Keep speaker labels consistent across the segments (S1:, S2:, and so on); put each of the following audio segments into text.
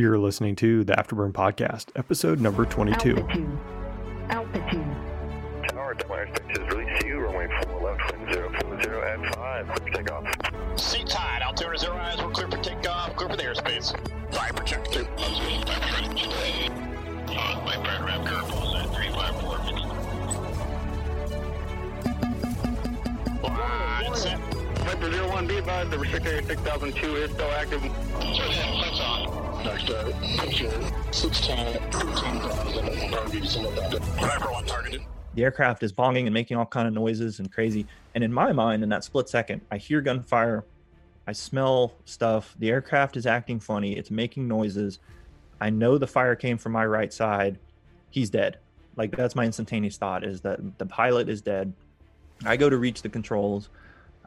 S1: You're listening to the Afterburn Podcast, episode number 22.
S2: Altitude. Altitude.
S3: Tower, Delaware Spaces, release you, runway 4 left, wind 040 at 5, clear for takeoff.
S4: Seat tied, altimeter zero eyes, we're clear for takeoff, clear for the airspace. Viper check two. Uh, my brand ramp curve was at 354. Line set.
S3: Viper 01, be advised, the restricted area 6002 is still active.
S4: Lights on. Picture 16, 15,000, targets in the Viper 1 targeted.
S5: the aircraft is bonging and making all kind of noises and crazy. And in my mind in that split second i hear gunfire. I smell stuff. The aircraft is acting funny. It's making noises. I know the fire came from my right side. He's dead. Like that's my instantaneous thought is that the pilot is dead. I go to reach the controls.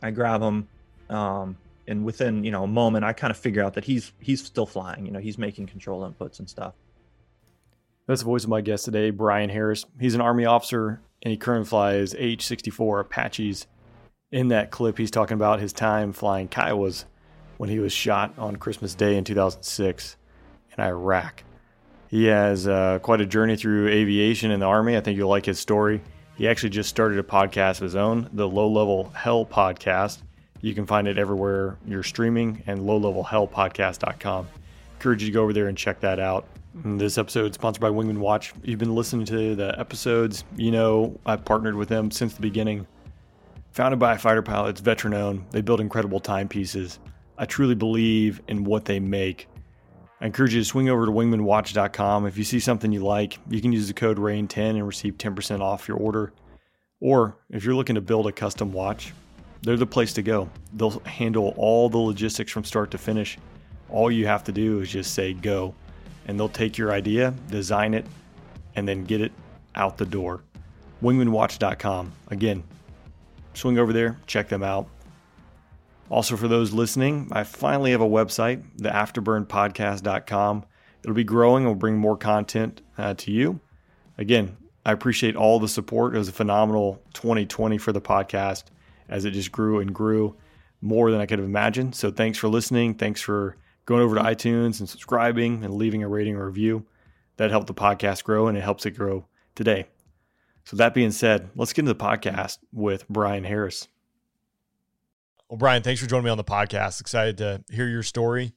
S5: I grab him um, and within you know a moment i kind of figure out that he's he's still flying you know he's making control inputs and stuff
S1: That's the voice of my guest today, Brian Harris. He's an Army officer and he currently flies H 64 Apaches. In that clip, he's talking about his time flying Kiowas when he was shot on Christmas Day in 2006 in Iraq. He has uh, quite a journey through aviation in the Army. I think you'll like his story. He actually just started a podcast of his own, the Low Level Hell Podcast. You can find it everywhere you're streaming and lowlevelhellpodcast.com. Encourage you to go over there and check that out. This episode is sponsored by Wingman Watch. You've been listening to the episodes. You know I've partnered with them since the beginning. Founded by a fighter pilot, it's veteran owned, they build incredible timepieces. I truly believe in what they make. I encourage you to swing over to wingmanwatch.com. If you see something you like, you can use the code RAIN10 and receive 10% off your order. Or if you're looking to build a custom watch, they're the place to go. They'll handle all the logistics from start to finish. All you have to do is just say go, and they'll take your idea, design it, and then get it out the door. Wingmanwatch.com. Again, swing over there, check them out. Also, for those listening, I finally have a website, theafterburnpodcast.com. It'll be growing. We'll bring more content uh, to you. Again, I appreciate all the support. It was a phenomenal 2020 for the podcast as it just grew and grew more than I could have imagined. So, thanks for listening. Thanks for going over to iTunes and subscribing and leaving a rating or review. That helped the podcast grow and it helps it grow today. So, that being said, let's get into the podcast with Brian Harris. Well, Brian, thanks for joining me on the podcast. Excited to hear your story.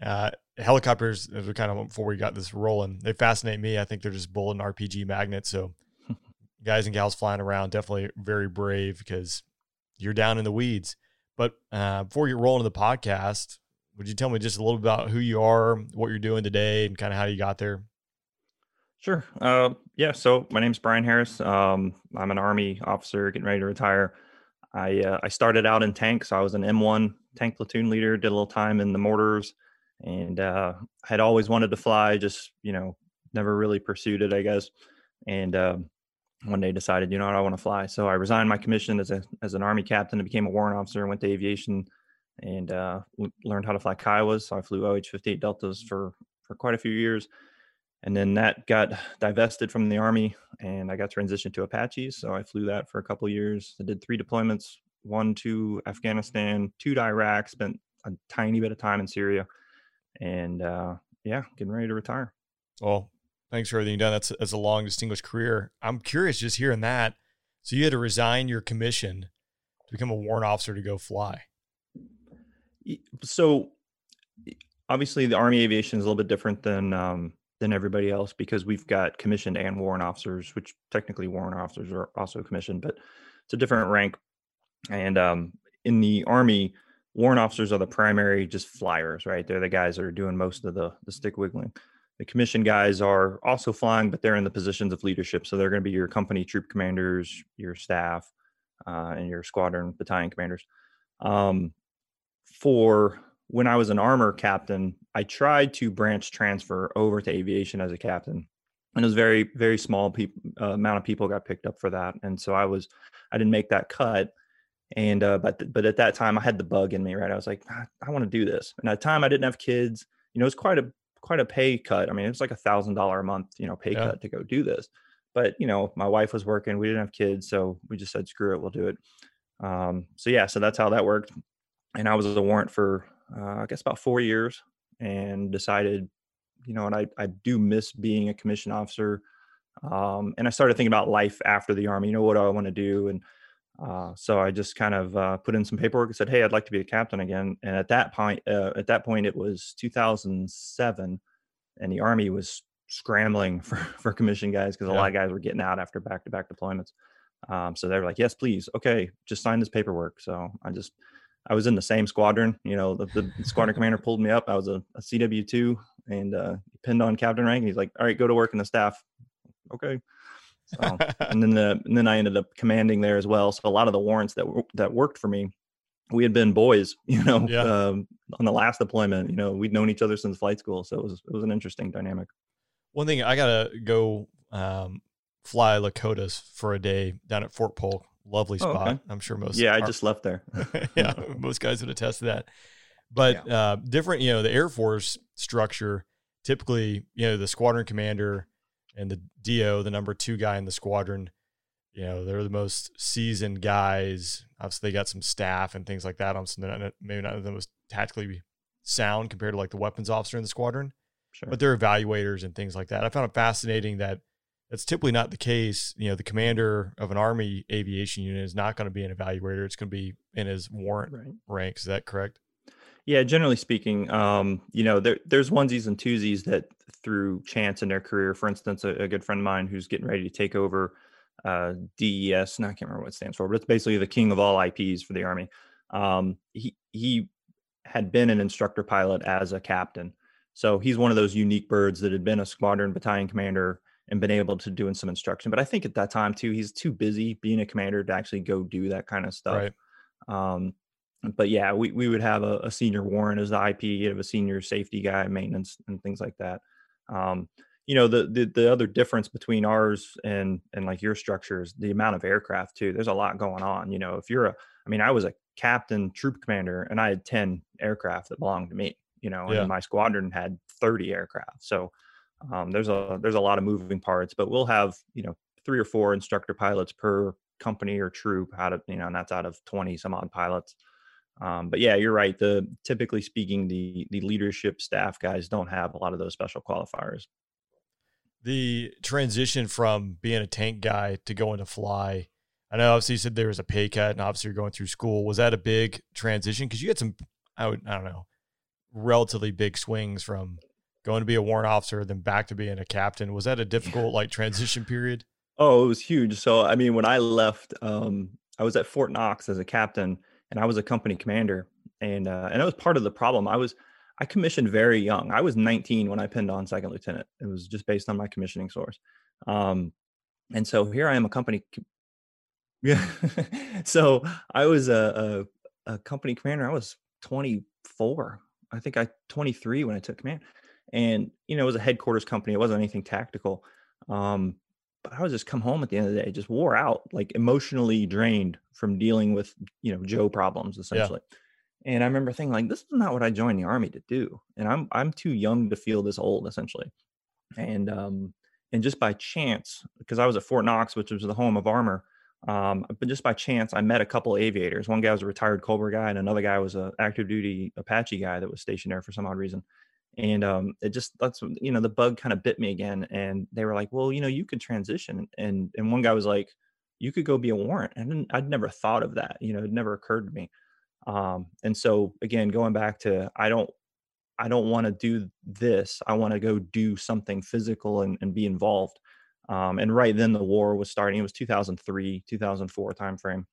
S1: Uh, helicopters, as we kind of before we got this rolling, they fascinate me. I think they're just bullet and RPG magnets. So, guys and gals flying around, definitely very brave because you're down in the weeds. But uh, before you roll into the podcast, would you tell me just a little about who you are, what you're doing today, and kind of how you got there?
S5: Sure. Uh, yeah. So my name's Brian Harris. Um, I'm an Army officer getting ready to retire. I uh, I started out in tanks. So I was an M1 tank platoon leader. Did a little time in the mortars, and uh, had always wanted to fly. Just you know, never really pursued it, I guess. And um one day decided, you know what, I want to fly. So I resigned my commission as a as an Army captain and became a warrant officer. and Went to aviation and uh, learned how to fly Kiowas. So I flew OH-58 Deltas for for quite a few years and then that got divested from the army and i got transitioned to apaches so i flew that for a couple years i did three deployments one to afghanistan two to iraq spent a tiny bit of time in syria and uh, yeah getting ready to retire
S1: Well, thanks for everything you've done. That's that's a long, distinguished career. I'm curious just hearing that. So you had to resign your commission to become a warrant officer to go fly.
S5: So obviously the army aviation is a little bit different than um, than everybody else because we've got commissioned and warrant officers which technically warrant officers are also commissioned but it's a different rank and um, in the army warrant officers are the primary just flyers right they're the guys that are doing most of the the stick wiggling the commission guys are also flying but they're in the positions of leadership so they're going to be your company troop commanders your staff uh, and your squadron battalion commanders um, for when I was an armor captain, I tried to branch transfer over to aviation as a captain, and it was very very small uh, amount of people got picked up for that, and so I was I didn't make that cut. And uh, but but at that time I had the bug in me, right? I was like, "Ah, I want to do this. And at the time I didn't have kids. You know, it's quite a quite a pay cut. I mean, it's like a thousand dollar a month, you know, pay
S1: Yeah.
S5: cut to go do this. But you know, my wife was working. We didn't have kids, so we just said, screw it, we'll do it. Um, so yeah, so that's how that worked. And I was a warrant for uh, I guess about four years, and decided you know, and I I do miss being a commissioned officer. Um, and I started thinking about life after the army. You know, what do I want to do? And uh, so I just kind of uh, put in some paperwork and said, "Hey, I'd like to be a captain again." And at that point, uh, at that point, it was 2007, and the army was scrambling for for commission guys because a
S6: Yeah.
S5: lot of guys were getting out after back to back deployments. Um, so they were like, "Yes, please. Okay, just sign this paperwork." So I just I was in the same squadron. You know, the, the squadron commander pulled me up. I was a, a CW two and uh, pinned on captain rank. And he's like, "All right, go to work in the staff." Okay. So, and then the and then I ended up commanding there as well. So a lot of the warrants that that worked for me, we had been boys, you know,
S1: Yeah.
S5: um, on the last deployment. You know, we'd known each other since flight school, so it was it was an interesting dynamic.
S1: One thing I gotta go um, fly Lakotas for a day down at Fort Polk. Lovely
S5: Oh,
S1: spot.
S5: okay.
S1: I'm sure most.
S5: yeah, I just left there.
S1: yeah, most guys would attest to that. But uh, different, you know, the Air Force structure typically, you know, the squadron commander and the DO, the number two guy in the squadron, you know, they're the most seasoned guys. Obviously, they got some staff and things like that. On so they're not, maybe not the most tactically sound compared to like the weapons officer in the squadron,
S5: Sure.
S1: but they're evaluators and things like that. I found it fascinating that that's typically not the case. You know, the commander of an Army aviation unit is not going to be an evaluator. It's going to be in his warrant
S5: right.
S1: ranks. Is that correct?
S5: Yeah, generally speaking, um, you know, there there's onesies and twosies that through chance in their career. For instance, a, a good friend of mine who's getting ready to take over uh, DES, and I can't remember what it stands for, but it's basically the king of all IPs for the Army. Um, he he had been an instructor pilot as a captain, so he's one of those unique birds that had been a squadron battalion commander and been able to doing some instruction. But I think at that time too, he's too busy being a commander to actually go do that kind of stuff.
S1: Right.
S5: Um, but yeah, we, we would have a, a senior warrant as the IP, have a senior safety guy, maintenance and things like that. Um, you know, the, the the other difference between ours and and like your structure is the amount of aircraft too. There's a lot going on. You know, if you're a I mean, I was a captain troop commander and I had 10 aircraft that belonged to me, you know,
S1: Yeah.
S5: and my squadron had 30 aircraft. So um, there's a there's a lot of moving parts, but we'll have, you know, three or four instructor pilots per company or troop out of, you know, and that's out of 20 some odd pilots. Um, but yeah, you're right. The typically speaking, the the leadership staff guys don't have a lot of those special qualifiers.
S1: The transition from being a tank guy to going to fly. I know obviously you said there was a pay cut and obviously you're going through school. Was that a big transition? Because you had some, I would, I don't know, relatively big swings from going to be a warrant officer, then back to being a captain. Was that a difficult like transition period?
S5: Oh, it was huge. So I mean, when I left, um, I was at Fort Knox as a captain, and I was a company commander, and uh, and it was part of the problem. I was I commissioned very young. I was 19 when I pinned on second lieutenant. It was just based on my commissioning source. Um, and so here I am, a company. Yeah. so I was a, a a company commander. I was 24. I think I 23 when I took command, and you know it was a headquarters company. It wasn't anything tactical. Um, but I was just come home at the end of the day, just wore out, like emotionally drained from dealing with, you know, Joe problems essentially. And I remember thinking like, this is not what I joined the army to do. And I'm I'm too young to feel this old essentially. And um and just by chance, because I was at Fort Knox, which was the home of armor, um, but just by chance, I met a couple aviators. One guy was a retired Cobra guy, and another guy was a active duty Apache guy that was stationed there for some odd reason and um, it just that's you know the bug kind of bit me again and they were like well you know you could transition and and one guy was like you could go be a warrant and i'd never thought of that you know it never occurred to me um, and so again going back to i don't i don't want to do this i want to go do something physical and, and be involved um, and right then the war was starting it was 2003 2004 timeframe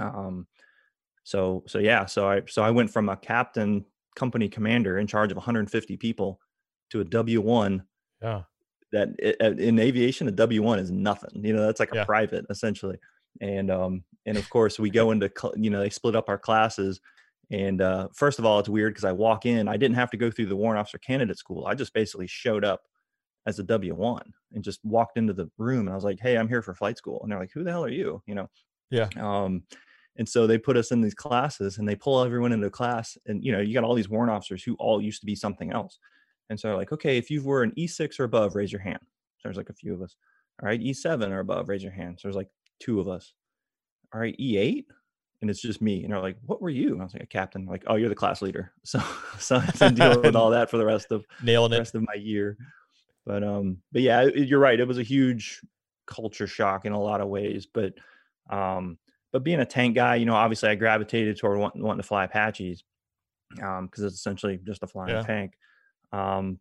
S5: um, so so yeah so i so i went from a captain company commander in charge of 150 people to a W1
S1: Yeah.
S5: that i- uh, in aviation a W1 is nothing. You know, that's like a
S1: Yeah.
S5: private essentially. And um and of course we go into you know, they split up our classes and uh first of all it's weird because I walk in, I didn't have to go through the warrant officer candidate school. I just basically showed up as a W1 and just walked into the room and I was like, "Hey, I'm here for flight school." And they're like, "Who the hell are you?" you know.
S1: Yeah.
S5: Um and so they put us in these classes and they pull everyone into class. And, you know, you got all these warrant officers who all used to be something else. And so, like, okay, if you were an E6 or above, raise your hand. So there's like a few of us. All right, E7 or above, raise your hand. So there's like two of us. All right, E8. and it's just me. And they're like, "What were you?" And I was like, "A captain." Like, "Oh, you're the class leader." So, so I had to deal with all that for the rest of
S1: nailing
S5: the
S1: it.
S5: rest of my year. But um, but yeah, you're right. It was a huge culture shock in a lot of ways. But um, but being a tank guy, you know, obviously I gravitated toward wanting, wanting to fly Apaches um, because it's essentially just a flying
S1: Yeah.
S5: tank. Um,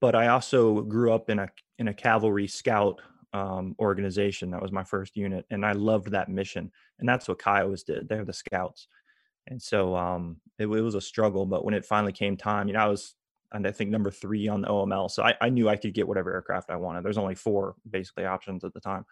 S5: but I also grew up in a in a cavalry scout um, organization. That was my first unit, and I loved that mission. And that's what Kiowas did. They're the scouts, and so um, it, it was a struggle. But when it finally came time, you know, I was and I think number three on the OML, so I, I knew I could get whatever aircraft I wanted. There's only four basically options at the time.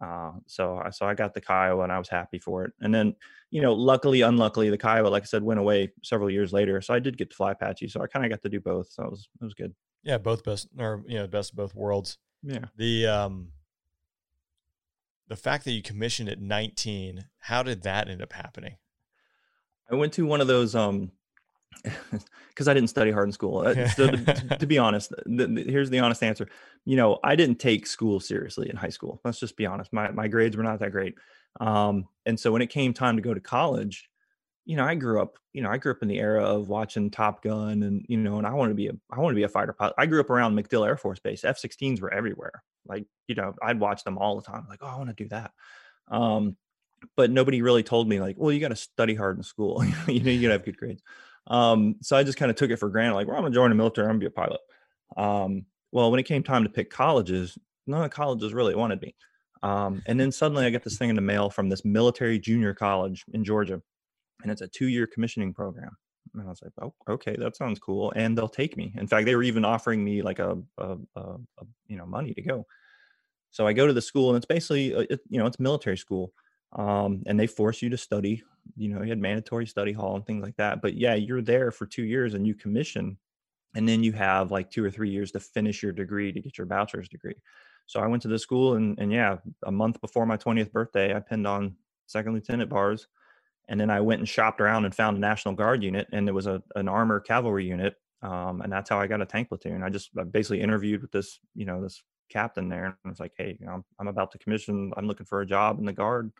S5: Uh, so I so I got the Kiowa and I was happy for it. And then, you know, luckily, unluckily, the Kiowa, like I said, went away several years later. So I did get to fly Apache. So I kind of got to do both. So it was it was good.
S1: Yeah, both best or you know, best of both worlds.
S5: Yeah.
S1: The um the fact that you commissioned at 19, how did that end up happening?
S5: I went to one of those um because I didn't study hard in school. Uh, So to, to be honest, the, the- here's the honest answer. You know, I didn't take school seriously in high school. Let's just be honest. My my grades were not that great. Um, and so when it came time to go to college, you know, I grew up, you know, I grew up in the era of watching Top Gun and, you know, and I wanted to be a I wanted to be a fighter pilot. I grew up around MacDill Air Force Base. F-16s were everywhere. Like, you know, I'd watch them all the time. Like, oh, I want to do that. Um, but nobody really told me like, well, you got to study hard in school. you know, you got to have good grades. Um, so I just kind of took it for granted, like, well, I'm gonna join the military, I'm gonna be a pilot. Um, well, when it came time to pick colleges, none of the colleges really wanted me. Um, and then suddenly I get this thing in the mail from this military junior college in Georgia, and it's a two-year commissioning program. And I was like, oh, okay, that sounds cool. And they'll take me. In fact, they were even offering me like a, a, a, a you know, money to go. So I go to the school, and it's basically, uh, it, you know, it's military school, um, and they force you to study. You know, you had mandatory study hall and things like that. But yeah, you're there for two years, and you commission, and then you have like two or three years to finish your degree to get your bachelor's degree. So I went to the school, and and yeah, a month before my 20th birthday, I pinned on second lieutenant bars, and then I went and shopped around and found a National Guard unit, and there was a an armor cavalry unit, um, and that's how I got a tank platoon. I just I basically interviewed with this, you know, this captain there, and I was like, hey, you know, I'm, I'm about to commission. I'm looking for a job in the guard.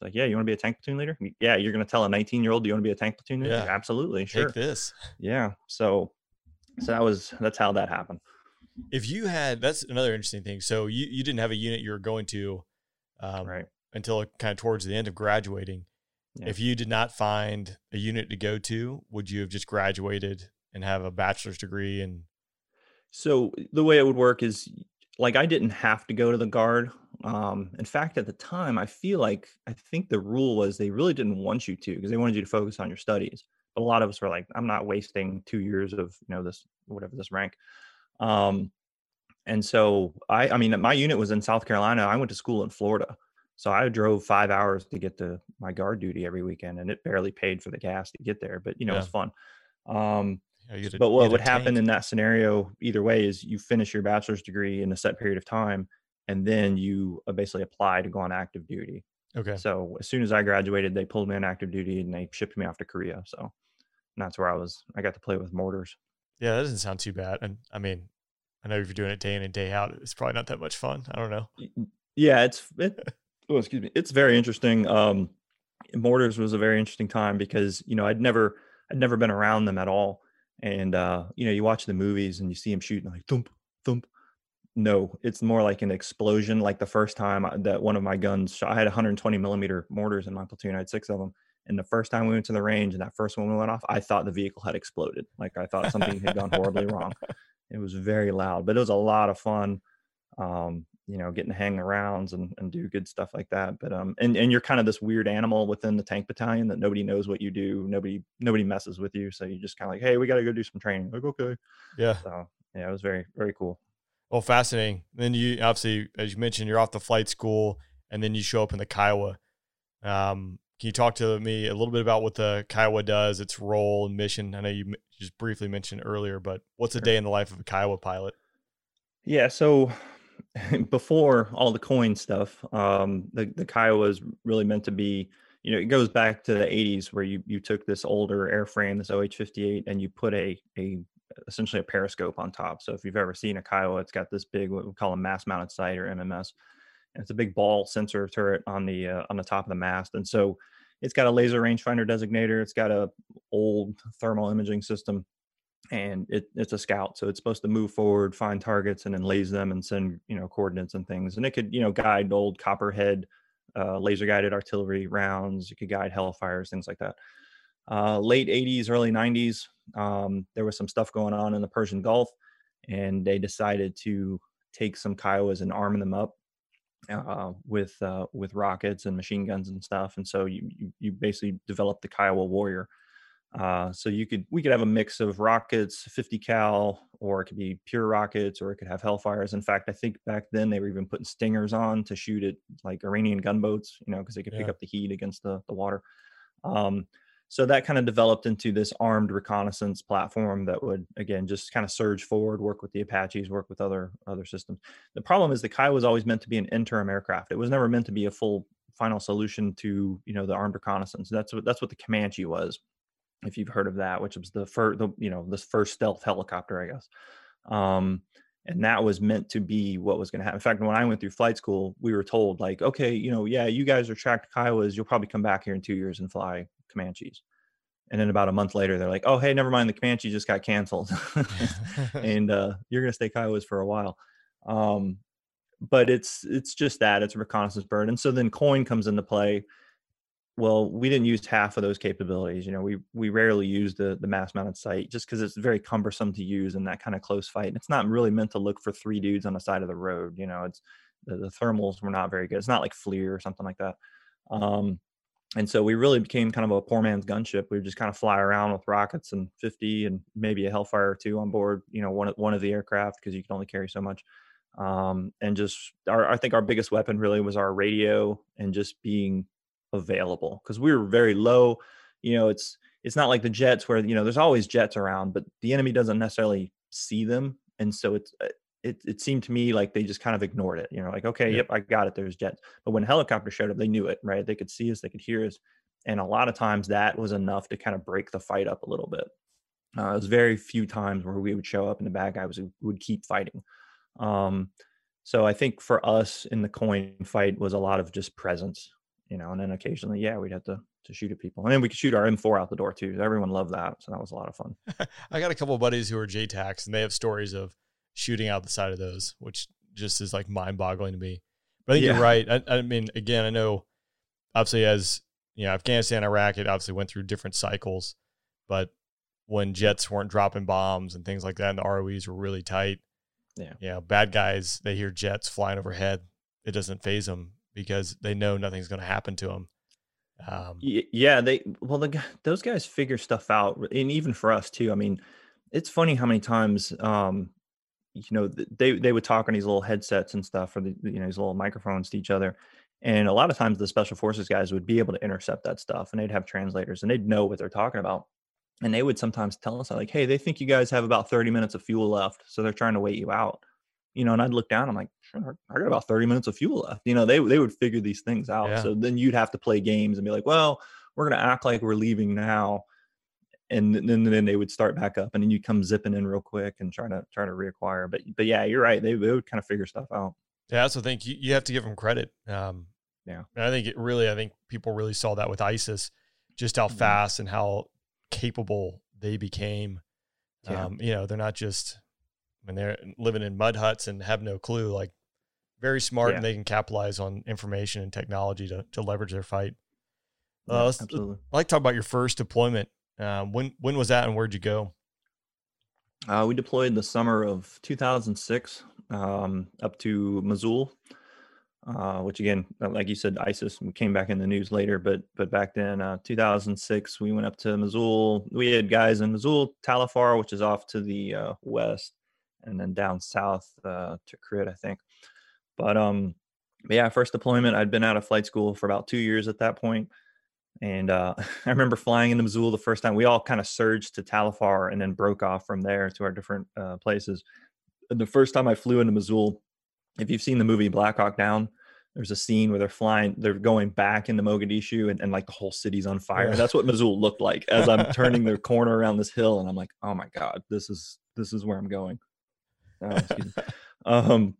S5: Like, yeah, you want to be a tank platoon leader? Yeah, you're going to tell a 19 year old do you want to be a tank platoon leader?
S1: Yeah.
S5: absolutely, sure.
S1: Take this.
S5: Yeah, so so that was that's how that happened.
S1: If you had that's another interesting thing. So you, you didn't have a unit you were going to um,
S5: right.
S1: until kind of towards the end of graduating.
S5: Yeah.
S1: If you did not find a unit to go to, would you have just graduated and have a bachelor's degree and
S5: So the way it would work is like I didn't have to go to the guard. Um, in fact, at the time, I feel like I think the rule was they really didn't want you to because they wanted you to focus on your studies. But a lot of us were like, I'm not wasting two years of you know this whatever this rank. Um, and so I, I mean, my unit was in South Carolina. I went to school in Florida, so I drove five hours to get to my guard duty every weekend, and it barely paid for the gas to get there. But you know, it was fun. Um,
S1: you know, you had a-
S5: but what would happen in that scenario, either way, is you finish your bachelor's degree in a set period of time, and then you uh, basically apply to go on active duty.
S1: Okay.
S5: So as soon as I graduated, they pulled me on active duty and they shipped me off to Korea. So that's where I was. I got to play with mortars.
S1: Yeah, that doesn't sound too bad. And I mean, I know if you're doing it day in and day out, it's probably not that much fun. I don't know.
S5: Yeah, it's it. oh, excuse me. It's very interesting. Um, mortars was a very interesting time because you know I'd never I'd never been around them at all, and uh, you know you watch the movies and you see them shooting like thump thump. No, it's more like an explosion. Like the first time that one of my guns shot, I had 120 millimeter mortars in my platoon. I had six of them. And the first time we went to the range and that first one went off, I thought the vehicle had exploded. Like I thought something had gone horribly wrong. It was very loud, but it was a lot of fun. Um, you know, getting to hang the rounds and, and do good stuff like that. But um, and and you're kind of this weird animal within the tank battalion that nobody knows what you do. Nobody nobody messes with you, so you just kind of like, hey, we got to go do some training. Like, okay.
S1: Yeah.
S5: So yeah, it was very very cool.
S1: Well, fascinating. Then you obviously, as you mentioned, you're off the flight school, and then you show up in the Kiowa. Um, can you talk to me a little bit about what the Kiowa does, its role and mission? I know you just briefly mentioned earlier, but what's a day in the life of a Kiowa pilot?
S5: Yeah, so before all the coin stuff, um, the the Kiowa is really meant to be. You know, it goes back to the '80s where you you took this older airframe, this OH-58, and you put a a essentially a periscope on top. So if you've ever seen a Kiowa, it's got this big what we call a mast mounted sight or MMS, and it's a big ball sensor turret on the uh, on the top of the mast. And so it's got a laser rangefinder designator. It's got a old thermal imaging system, and it, it's a scout. So it's supposed to move forward, find targets, and then laze them and send you know coordinates and things. And it could you know guide old copperhead uh, laser guided artillery rounds. It could guide Hellfires, things like that. Uh, late 80s, early 90s, um, there was some stuff going on in the Persian Gulf, and they decided to take some Kiowas and arm them up uh, with uh, with rockets and machine guns and stuff. And so you you, you basically developed the Kiowa Warrior. Uh, so you could we could have a mix of rockets, 50 cal, or it could be pure rockets, or it could have Hellfires. In fact, I think back then they were even putting stingers on to shoot at like Iranian gunboats, you know, because they could yeah. pick up the heat against the the water. Um, so that kind of developed into this armed reconnaissance platform that would again just kind of surge forward work with the apaches work with other other systems the problem is the Kiowa was always meant to be an interim aircraft it was never meant to be a full final solution to you know the armed reconnaissance that's what that's what the comanche was if you've heard of that which was the first the you know this first stealth helicopter i guess um and that was meant to be what was going to happen. In fact, when I went through flight school, we were told like, okay, you know, yeah, you guys are tracked Kiowas. You'll probably come back here in two years and fly Comanches. And then about a month later, they're like, "Oh, hey, never mind. The Comanche just got canceled, and uh, you're going to stay Kiowas for a while." Um, but it's it's just that it's a reconnaissance bird, and so then coin comes into play. Well, we didn't use half of those capabilities. You know, we we rarely use the the mast mounted sight just because it's very cumbersome to use in that kind of close fight. And it's not really meant to look for three dudes on the side of the road. You know, it's the, the thermals were not very good. It's not like FLIR or something like that. Um, and so we really became kind of a poor man's gunship. We would just kind of fly around with rockets and 50 and maybe a Hellfire or two on board, you know, one, one of the aircraft because you can only carry so much. Um, and just our, I think our biggest weapon really was our radio and just being available because we were very low. You know, it's, it's not like the jets where, you know, there's always jets around, but the enemy doesn't necessarily see them. And so it's, uh, it, it seemed to me like they just kind of ignored it. You know, like, okay, yep, I got it. There's jets. But when helicopter showed up, they knew it, right? They could see us, they could hear us. And a lot of times that was enough to kind of break the fight up a little bit. Uh, it was very few times where we would show up and the bad guy was would keep fighting. Um, so I think for us in the coin fight was a lot of just presence, you know, and then occasionally, yeah, we'd have to to shoot at people, and then we could shoot our M4 out the door too. Everyone loved that, so that was a lot of fun.
S1: I got a couple of buddies who are JTACs, and they have stories of shooting out the side of those, which just is like mind boggling to me. But I think yeah. you're right. I, I, mean, again, I know obviously as you know, Afghanistan, Iraq, it obviously went through different cycles, but when jets weren't dropping bombs and things like that, and the ROEs were really tight. Yeah. You know, bad guys, they hear jets flying overhead. It doesn't phase them because they know nothing's going to happen to them.
S5: Um, yeah, they well, the, those guys figure stuff out, and even for us too. I mean, it's funny how many times um, you know they they would talk on these little headsets and stuff or the you know these little microphones to each other and a lot of times the special forces guys would be able to intercept that stuff and they'd have translators and they'd know what they're talking about and they would sometimes tell us like hey they think you guys have about 30 minutes of fuel left so they're trying to wait you out you know and i'd look down i'm like sure, i got about 30 minutes of fuel left you know they, they would figure these things out yeah. so then you'd have to play games and be like well we're going to act like we're leaving now and then then they would start back up, and then you come zipping in real quick and try to try to reacquire. But but yeah, you're right. They, they would kind of figure stuff out.
S1: Yeah, So I also think you, you have to give them credit. Um,
S5: yeah,
S1: and I think it really, I think people really saw that with ISIS, just how mm-hmm. fast and how capable they became. Yeah. Um, you know, they're not just when they're living in mud huts and have no clue. Like very smart, yeah. and they can capitalize on information and technology to to leverage their fight. Uh, yeah, absolutely. I'd like to talk about your first deployment. Uh, when when was that, and where'd you go?
S5: Uh, we deployed the summer of 2006 um, up to Mosul, uh, which again, uh, like you said, ISIS came back in the news later, but but back then, uh, 2006, we went up to Mosul. We had guys in Mosul, Tal Afar, which is off to the uh, west, and then down south to Tikrit, I think. But um, yeah, first deployment. I'd been out of flight school for about two years at that point. And uh, I remember flying into Mosul the first time. We all kind of surged to Tal Afar and then broke off from there to our different uh, places. And the first time I flew into Mosul, if you've seen the movie Black Hawk Down, there's a scene where they're flying, they're going back into Mogadishu, and, and like the whole city's on fire. Yeah. That's what Mosul looked like as I'm turning the corner around this hill, and I'm like, oh my god, this is this is where I'm going. Oh, um,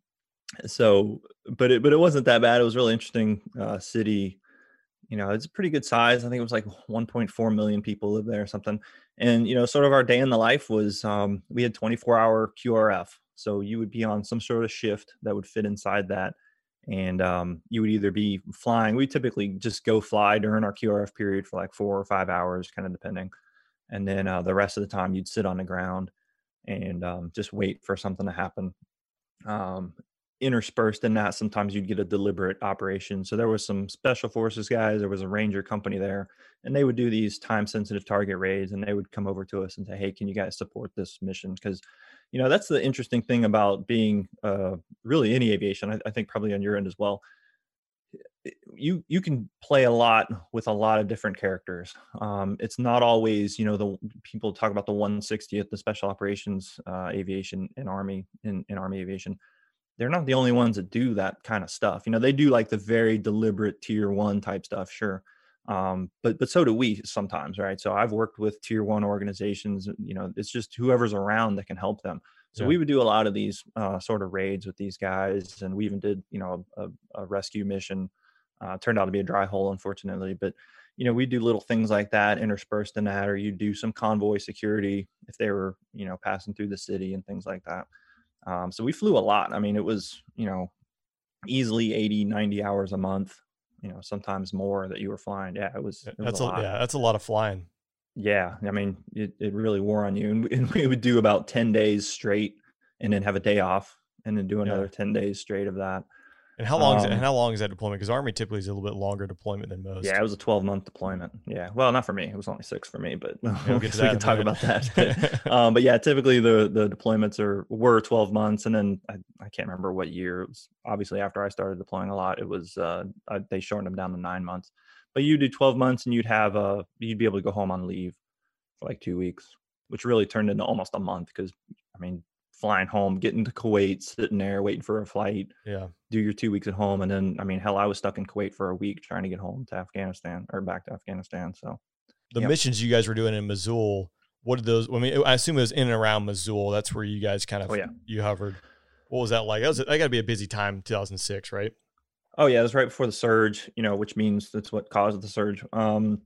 S5: so, but it but it wasn't that bad. It was really interesting uh, city you know, it's a pretty good size. I think it was like 1.4 million people live there or something. And, you know, sort of our day in the life was um, we had 24 hour QRF. So you would be on some sort of shift that would fit inside that. And um, you would either be flying, we typically just go fly during our QRF period for like four or five hours, kind of depending. And then uh, the rest of the time you'd sit on the ground and um, just wait for something to happen. Interspersed in that sometimes you'd get a deliberate operation. So there was some special forces guys there was a ranger company there and they would do these time sensitive target raids and they would come over to us and say hey can you guys support this mission? Because you know that's the interesting thing about being uh, really any aviation I, I think probably on your end as well. You you can play a lot with a lot of different characters. Um, it's not always you know the people talk about the 160th, the special operations uh, aviation in army in, in army aviation they're not the only ones that do that kind of stuff. You know, they do like the very deliberate tier one type stuff, sure. Um, but but so do we sometimes, right? So I've worked with tier one organizations. You know, it's just whoever's around that can help them. So yeah. we would do a lot of these uh, sort of raids with these guys, and we even did you know a, a rescue mission. Uh, turned out to be a dry hole, unfortunately, but you know we do little things like that interspersed in that, or you do some convoy security if they were you know passing through the city and things like that. Um, so we flew a lot. I mean, it was, you know, easily 80, 90 hours a month, you know, sometimes more that you were flying. Yeah, it was, it
S1: was that's a, a yeah, that's a lot of flying.
S5: Yeah. I mean, it, it really wore on you. And, and we would do about 10 days straight and then have a day off and then do another yeah. 10 days straight of that.
S1: And how long um, is it, and how long is that deployment? Because Army typically is a little bit longer deployment than most.
S5: Yeah, it was a 12 month deployment. Yeah, well, not for me. It was only six for me, but we'll we can talk about that. um, but yeah, typically the the deployments are were 12 months, and then I, I can't remember what year. It was obviously after I started deploying a lot. It was uh, I, they shortened them down to nine months. But you do 12 months, and you'd have uh you'd be able to go home on leave for like two weeks, which really turned into almost a month because I mean flying home, getting to Kuwait, sitting there waiting for a flight.
S1: Yeah.
S5: Do your two weeks at home. And then, I mean, hell, I was stuck in Kuwait for a week trying to get home to Afghanistan or back to Afghanistan. So
S1: the yep. missions you guys were doing in Mosul, what did those, I mean, I assume it was in and around Mosul. That's where you guys kind of,
S5: oh, yeah.
S1: you hovered. What was that like? That was, that got to be a busy time, 2006, right?
S5: Oh yeah. It was right before the surge, you know, which means that's what caused the surge. Um,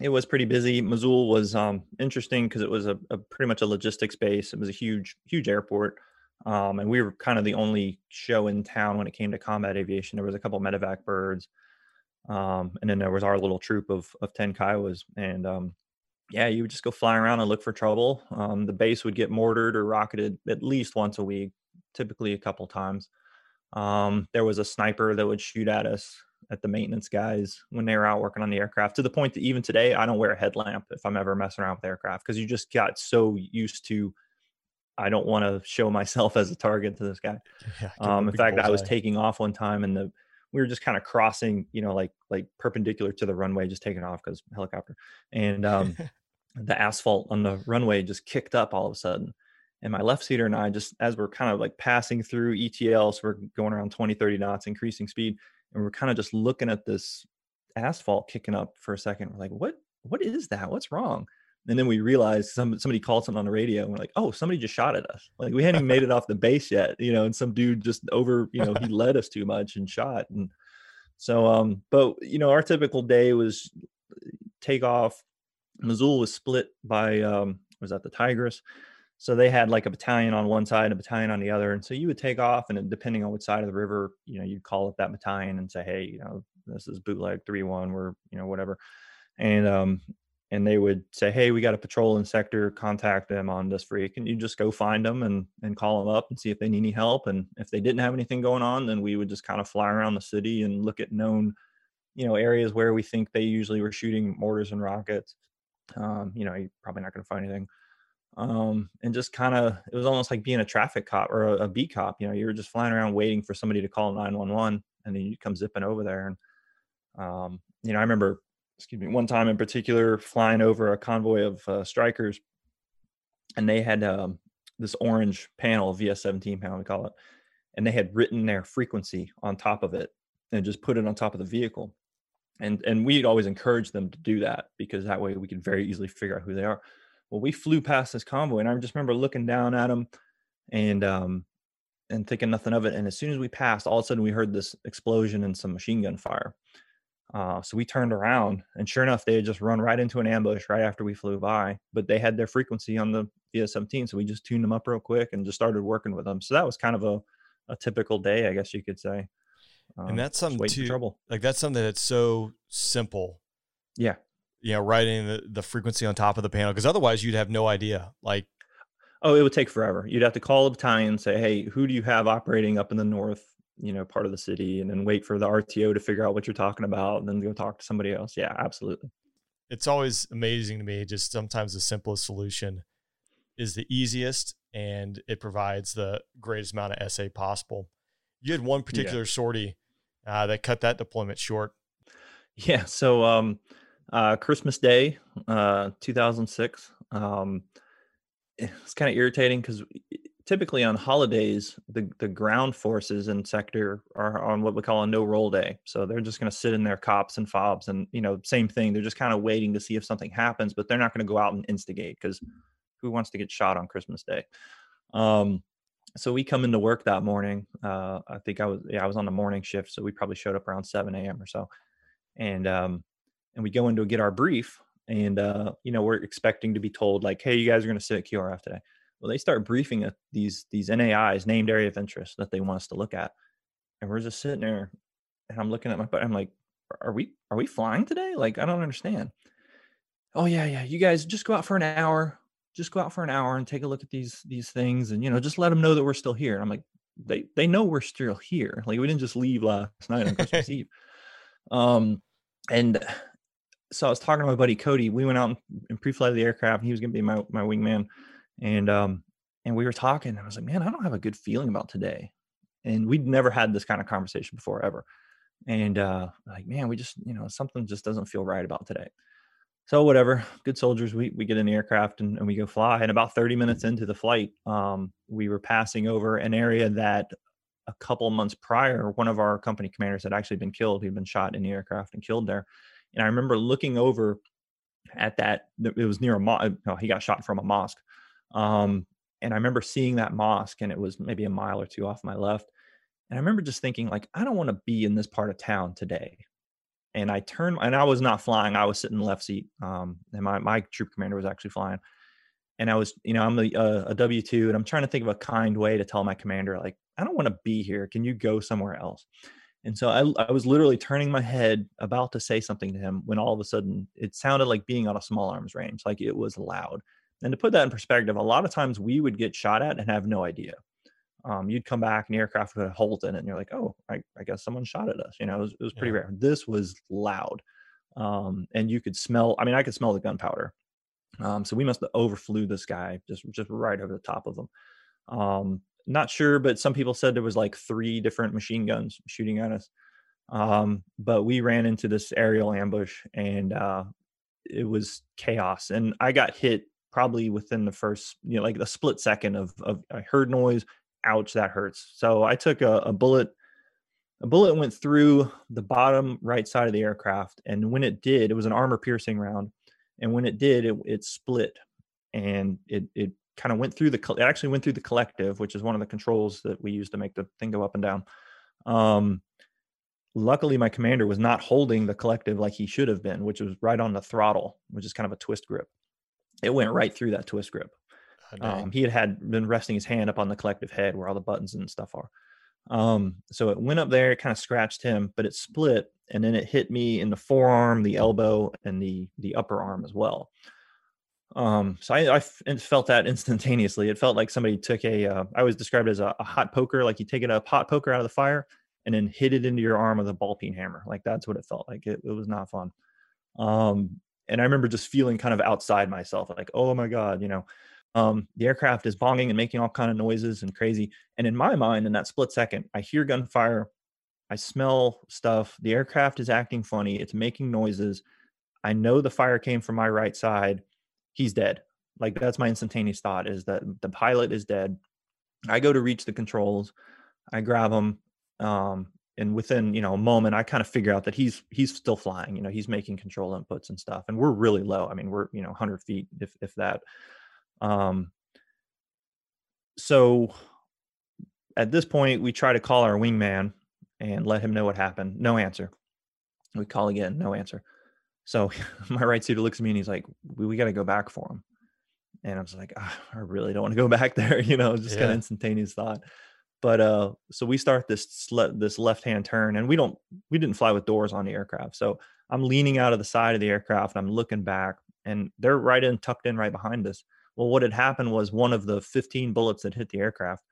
S5: it was pretty busy. Mosul was um, interesting because it was a, a, pretty much a logistics base. It was a huge, huge airport, um, and we were kind of the only show in town when it came to combat aviation. There was a couple medevac birds, um, and then there was our little troop of of ten Kiowas. And um, yeah, you would just go fly around and look for trouble. Um, the base would get mortared or rocketed at least once a week, typically a couple times. Um, there was a sniper that would shoot at us at the maintenance guys when they were out working on the aircraft to the point that even today I don't wear a headlamp if I'm ever messing around with aircraft because you just got so used to I don't want to show myself as a target to this guy. Yeah, um, in fact, I was taking off one time and the we were just kind of crossing, you know, like like perpendicular to the runway, just taking off because helicopter, and um, the asphalt on the runway just kicked up all of a sudden. And my left seater and I just, as we're kind of like passing through ETL, so we're going around 20, 30 knots, increasing speed, and we're kind of just looking at this asphalt kicking up for a second. We're like, what what is that? What's wrong? And then we realized some somebody called something on the radio and we're like, oh, somebody just shot at us. Like we hadn't even made it off the base yet, you know, and some dude just over, you know, he led us too much and shot. And so um, but you know, our typical day was take off. Mosul was split by um was that the Tigris? So they had like a battalion on one side, and a battalion on the other, and so you would take off, and depending on which side of the river, you know, you'd call up that battalion and say, "Hey, you know, this is bootleg three one, we're you know whatever," and um, and they would say, "Hey, we got a patrol in sector. Contact them on this freq." And you just go find them and and call them up and see if they need any help. And if they didn't have anything going on, then we would just kind of fly around the city and look at known, you know, areas where we think they usually were shooting mortars and rockets. Um, you know, you're probably not going to find anything um, and just kind of it was almost like being a traffic cop or a, a cop. You know, you were just flying around waiting for somebody to call 911, and then you come zipping over there. And um, you know, I remember, excuse me, one time in particular flying over a convoy of uh, Strykers, and they had um, this orange panel, VS17 panel, we call it, and they had written their frequency on top of it and just put it on top of the vehicle. And and we'd always encourage them to do that because that way we could very easily figure out who they are well, we flew past this convoy, and I just remember looking down at them and um and thinking nothing of it. And as soon as we passed, all of a sudden we heard this explosion and some machine gun fire. Uh, so we turned around, and sure enough, they had just run right into an ambush right after we flew by. But they had their frequency on the VS-17, so we just tuned them up real quick and just started working with them. So that was kind of a, a typical day, I guess you could say.
S1: Um, and that's something too, trouble. like that's something that's so simple.
S5: Yeah.
S1: You know, writing the, the frequency on top of the panel, because otherwise you'd have no idea. Like,
S5: oh, it would take forever. You'd have to call a battalion and say, hey, who do you have operating up in the north? you know part of the city and then wait for the RTO to figure out what you're talking about and then go talk to somebody else. Yeah, absolutely.
S1: It's always amazing to me just sometimes the simplest solution is the easiest and it provides the greatest amount of SA possible. You had one particular yeah. sortie uh, that cut that deployment short.
S5: Yeah, so um, uh, Christmas Day, uh, 2006. Um, it's kind of irritating because typically on holidays, the, the ground forces in sector are on what we call a no roll day. So they're just going to sit in their cops and fobs and, you know, same thing. They're just kind of waiting to see if something happens, but they're not going to go out and instigate because who wants to get shot on Christmas Day? Um, so we come into work that morning. Uh, I think I was, yeah, I was on the morning shift. So we probably showed up around 7 a.m. or so. And, um, and we go in to get our brief and, uh, you know, we're expecting to be told like, Hey, you guys are going to sit at QRF today well, they start briefing at these these NAIs, named area of interest, that they want us to look at, and we're just sitting there, and I'm looking at my, I'm like, are we are we flying today? Like, I don't understand. Oh yeah, yeah. You guys just go out for an hour. Just go out for an hour and take a look at these these things, and you know, just let them know that we're still here. And I'm like, they they know we're still here. Like we didn't just leave last night on Christmas Eve. Um, and so I was talking to my buddy Cody. We went out and pre-flight the aircraft. And he was going to be my my wingman and um and we were talking i was like man i don't have a good feeling about today and we'd never had this kind of conversation before ever and uh like man we just you know something just doesn't feel right about today so whatever good soldiers we, we get in the aircraft and, and we go fly and about 30 minutes into the flight um, we were passing over an area that a couple months prior one of our company commanders had actually been killed he'd been shot in the aircraft and killed there and i remember looking over at that it was near a mosque no, he got shot from a mosque um, and I remember seeing that mosque, and it was maybe a mile or two off my left. And I remember just thinking, like, I don't want to be in this part of town today. And I turned, and I was not flying. I was sitting in the left seat, um, and my my troop commander was actually flying. And I was, you know, I'm a, a W two, and I'm trying to think of a kind way to tell my commander, like, I don't want to be here. Can you go somewhere else? And so I, I was literally turning my head about to say something to him when all of a sudden it sounded like being on a small arms range, like it was loud. And to put that in perspective, a lot of times we would get shot at and have no idea. Um, you'd come back and the aircraft would holes in it, and you're like, "Oh, I, I guess someone shot at us." You know, it was, it was pretty yeah. rare. This was loud, um, and you could smell. I mean, I could smell the gunpowder. Um, so we must have overflew this guy just just right over the top of him. Not sure, but some people said there was like three different machine guns shooting at us. Um, but we ran into this aerial ambush, and uh, it was chaos. And I got hit probably within the first, you know, like the split second of, of I heard noise, ouch, that hurts. So I took a, a bullet. A bullet went through the bottom right side of the aircraft, and when it did, it was an armor piercing round. And when it did, it, it split, and it it kind of went through the. It actually went through the collective, which is one of the controls that we use to make the thing go up and down. Um, luckily, my commander was not holding the collective like he should have been, which was right on the throttle, which is kind of a twist grip it went right through that twist grip. Oh, um, he had had been resting his hand up on the collective head where all the buttons and stuff are. Um, so it went up there, it kind of scratched him, but it split, and then it hit me in the forearm, the elbow, and the the upper arm as well. Um, so I, I felt that instantaneously. It felt like somebody took a. Uh, I always described as a, a hot poker, like you take a hot poker out of the fire and then hit it into your arm with a ball peen hammer. Like that's what it felt like. It, it was not fun. Um, and I remember just feeling kind of outside myself, like, oh my God, you know, um, the aircraft is bonging and making all kind of noises and crazy. And in my mind, in that split second, I hear gunfire, I smell stuff. The aircraft is acting funny. It's making noises. I know the fire came from my right side. He's dead. Like that's my instantaneous thought is that the pilot is dead. I go to reach the controls. I grab him. Um, and within you know a moment i kind of figure out that he's he's still flying you know he's making control inputs and stuff and we're really low i mean we're you know 100 feet if if that um so at this point we try to call our wingman and let him know what happened no answer We call again, no answer. So my right seater looks at me and he's like, "We, we got to go back for him." And I was like, "Ah, "I really don't want to go back there," you know, just kind of instantaneous thought. But uh, so we start this this left hand turn, and we don't we didn't fly with doors on the aircraft. So I'm leaning out of the side of the aircraft, and I'm looking back, and they're right in tucked in right behind us. Well, what had happened was one of the 15 bullets that hit the aircraft,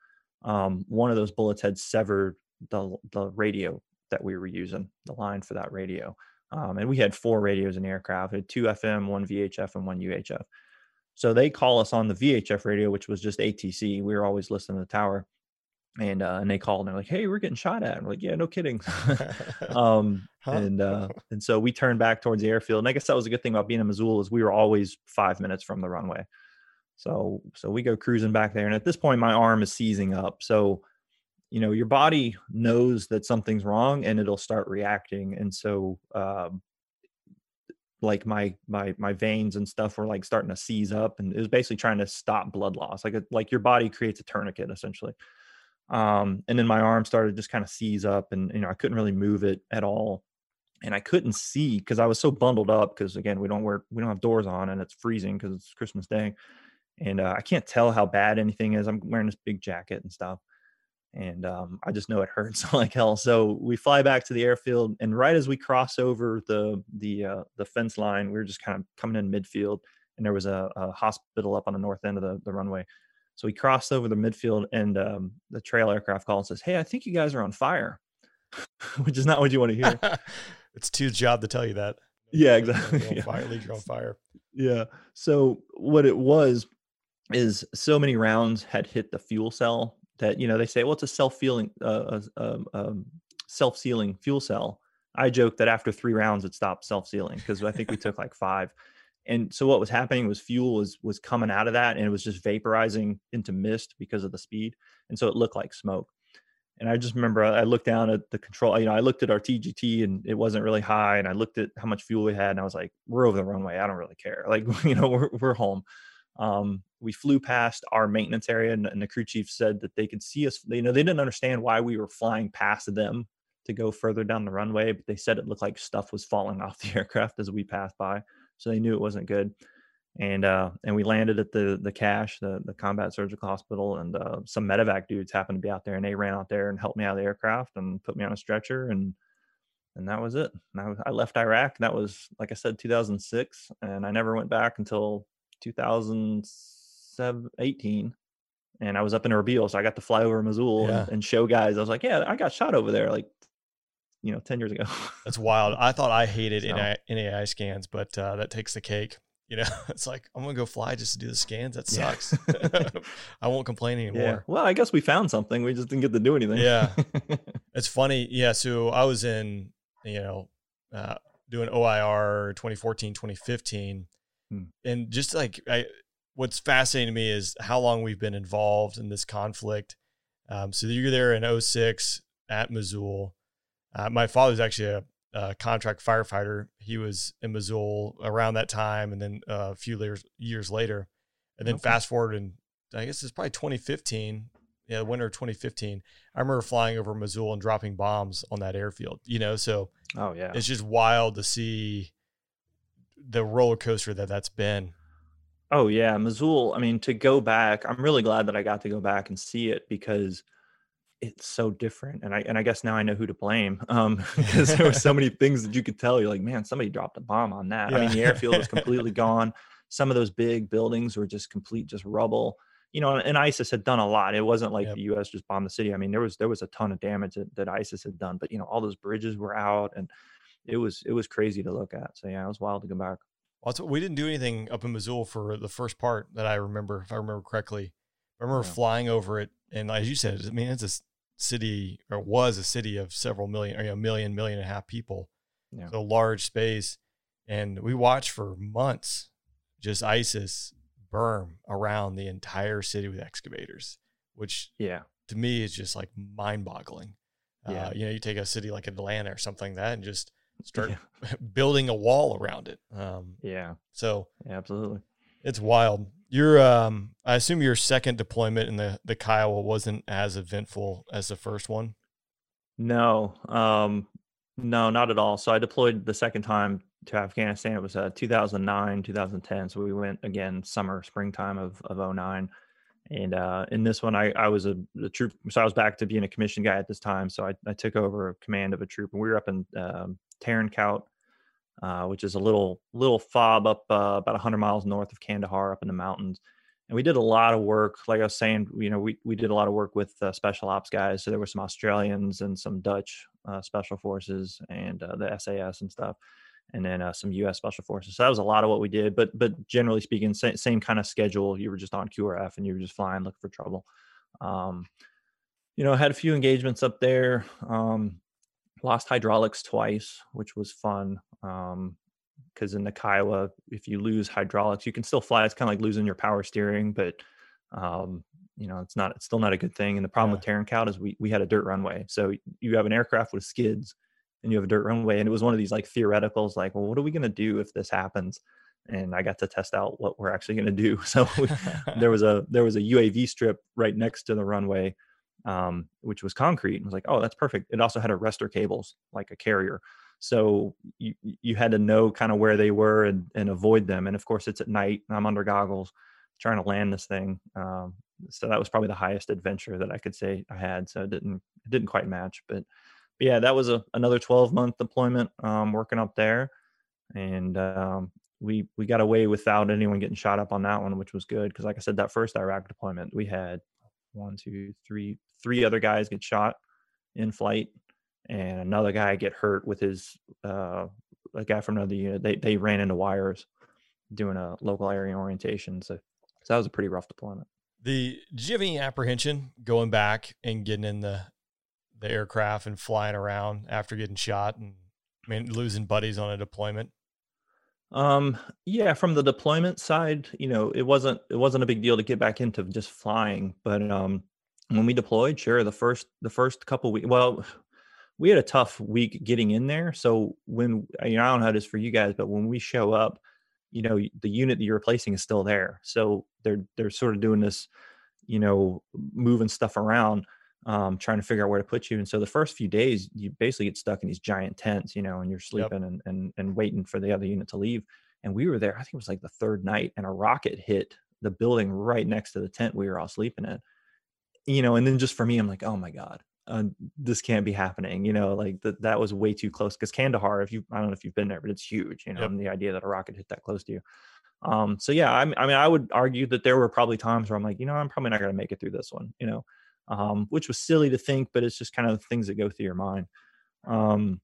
S5: um, one of those bullets had severed the the radio that we were using, the line for that radio. Um, and we had four radios in the aircraft, we had two FM, one VHF, and one UHF. So they call us on the VHF radio, which was just ATC. We were always listening to the tower. And uh, and they called and they're like, "Hey, we're getting shot at." And we're like, "Yeah, no kidding." um,
S1: Huh?
S5: and uh, and so we turned back towards the airfield. And I guess that was a good thing about being in Mosul is we were always five minutes from the runway. So so we go cruising back there, and at this point, my arm is seizing up. So you know your body knows that something's wrong, and it'll start reacting. And so um, like my my my veins and stuff were like starting to seize up, and it was basically trying to stop blood loss. Like a, like your body creates a tourniquet essentially. Um, and then my arm started just kind of seize up, and you know I couldn't really move it at all and I couldn't see because I was so bundled up. Because again, we don't wear we don't have doors on, and it's freezing because it's Christmas Day, and uh, I can't tell how bad anything is. I'm wearing this big jacket and stuff, and um, I just know it hurts like hell. So we fly back to the airfield, and right as we cross over the the uh, the fence line, we were just kind of coming in midfield, and there was a, a hospital up on the north end of the, the runway. So we crossed over the midfield, and um, the trail aircraft calls and says, "Hey, I think you guys are on fire," which is not what you want to hear.
S1: it's Two's job to tell you that.
S5: Yeah,
S1: You're
S5: exactly.
S1: on fire, lead you on fire.
S5: Yeah. So what it was is so many rounds had hit the fuel cell that you know they say, well, it's a self-feeling, uh, um, um, self-sealing fuel cell. I joke that after three rounds it stopped self-sealing because I think we took like five. And so what was happening was fuel was was coming out of that and it was just vaporizing into mist because of the speed, and so it looked like smoke. And I just remember I looked down at the control, you know, I looked at our TGT and it wasn't really high. And I looked at how much fuel we had and I was like, we're over the runway. I don't really care. Like, you know, we're, we're home. Um, we flew past our maintenance area and, and the crew chief said that they could see us. You know, they didn't understand why we were flying past them to go further down the runway, but they said it looked like stuff was falling off the aircraft as we passed by. So they knew it wasn't good and uh and we landed at the the CSH the the combat surgical hospital and uh some medevac dudes happened to be out there and they ran out there and helped me out of the aircraft and put me on a stretcher and and that was it and I, was- I left iraq that was like i said 2006 and i never went back until 2018 and i was up in erbil so i got to fly over Mosul
S1: Yeah.
S5: and, and show guys i was like yeah i got shot over there like you know 10 years ago
S1: That's wild. I thought I hated
S5: So-
S1: NAI, NAI scans, but uh, that takes the cake. You know, it's like I'm gonna go fly just to do the scans. That
S5: Yeah.
S1: sucks. I won't complain
S5: yeah
S1: anymore.
S5: well i guess we found something we just didn't get to do anything
S1: Yeah. It's funny. Yeah. So I was in, you know, uh, doing OIR 2014, 2015.
S5: Hmm.
S1: And just like, I, what's fascinating to me is how long we've been involved in this conflict. Um, so you're there in 06 at Mosul. Uh, my father's actually a, a contract firefighter. He was in Mosul around that time, and then uh, a few years years later, and then
S5: Okay.
S1: fast forward, and I guess it's probably 2015. Yeah, the winter of 2015. I remember flying over Mosul and dropping bombs on that airfield. You know, so
S5: oh yeah
S1: it's just wild to see the roller coaster that that's been.
S5: Oh yeah, Mosul. I mean, to go back, I'm really glad that I got to go back and see it because it's so different. And I and I guess now I know who to blame. Um, because there were so many things that you could tell. You're like, man, somebody dropped a bomb on that. I mean, the airfield was completely gone. Some of those big buildings were just complete, just rubble. You know, and ISIS had done a lot. It wasn't like
S1: Yep.
S5: the U.S. just bombed the city. I mean, there was there was a ton of damage that, that ISIS had done. But you know, all those bridges were out, and it was it was crazy to look at. So yeah, it was wild to go back.
S1: Well, that's what- we didn't do anything up in Mosul for the first part that I remember, if I remember correctly. I remember
S5: Yeah.
S1: flying over it, and as you said, I mean, it's a city or was a city of several million, or you know, million, million and a half people,
S5: Yeah.
S1: so large space, and we watched for months just ISIS burn around the entire city with excavators, which
S5: Yeah.
S1: to me is just like mind-boggling.
S5: Yeah.
S1: Uh, you know, you take a city like Atlanta or something like that, and just start
S5: Yeah.
S1: building a wall around it. Um,
S5: Yeah.
S1: so
S5: Yeah. Absolutely.
S1: it's wild. Your um I assume your second deployment in the the Kiowa wasn't as eventful as the first one.
S5: No, um, No, not at all. So I deployed the second time to Afghanistan. It was uh, 2009, 2010. So we went again summer, springtime of of 09. And uh, in this one, I, I was a, a, troop. So I was back to being a commissioned guy at this time. So I, I took over command of a troop, and we were up in um, Tarin uh, which is a little little fob up uh, about 100 miles north of Kandahar, up in the mountains. And we did a lot of work. Like I was saying, you know, we we did a lot of work with uh, special ops guys. So there were some Australians and some Dutch uh, special forces and uh, the SAS and stuff and then uh, some U.S. Special Forces. So that was a lot of what we did. But but generally speaking, same, same kind of schedule. You were just on QRF and you were just flying, looking for trouble. Um, you know, had a few engagements up there. Um, lost hydraulics twice, which was fun. Um, because in the Kiowa, if you lose hydraulics, you can still fly. It's kind of like losing your power steering, but um, you know, it's not. It's still not a good thing. And the problem yeah. with Tarin is we we had a dirt runway, so you have an aircraft with skids and you have a dirt runway. And it was one of these like theoreticals, like, well, what are we going to do if this happens? And I got to test out what we're actually going to do. So we, there was a there was a UAV strip right next to the runway, um, which was concrete. And was like, oh, that's perfect. It also had arrestor cables, like a carrier. So you you had to know kind of where they were and, and avoid them. And of course, it's at night. I'm under goggles trying to land this thing. Um, so that was probably the highest adventure that I could say I had. So it didn't it didn't quite match, but yeah, that was a another 12 month deployment um, working up there, and um, we we got away without anyone getting shot up on that one, which was good because, like I said, that first Iraq deployment, we had one, two, three, three other guys get shot in flight, and another guy get hurt with his uh, a guy from another unit. They they ran into wires doing a local area orientation, so so that was a pretty rough deployment.
S1: The did you have any apprehension going back and getting in the the aircraft and flying around after getting shot and I mean losing buddies on a deployment?
S5: Um yeah, from the deployment side, you know, it wasn't it wasn't a big deal to get back into just flying, but um when we deployed, sure, the first the first couple weeks well, we had a tough week getting in there. So when you know, I don't know how it is for you guys, but when we show up, you know, the unit that you're replacing is still there. So they're they're sort of doing this, you know, moving stuff around um, trying to figure out where to put you. And so the first few days, you basically get stuck in these giant tents, you know, and you're sleeping yep. and, and and waiting for the other unit to leave. And we were there, I think it was like the third night, and a rocket hit the building right next to the tent we were all sleeping in. You know, and then just for me, I'm like, oh my god, uh, this can't be happening. You know, like that that was way too close. Because Kandahar, if you, I don't know if you've been there, but it's huge. You know, yep. and the idea that a rocket hit that close to you. Um, so yeah, I, I mean, I would argue that there were probably times where I'm like, you know, I'm probably not going to make it through this one. You know, um, which was silly to think, but it's just kind of things that go through your mind. Um,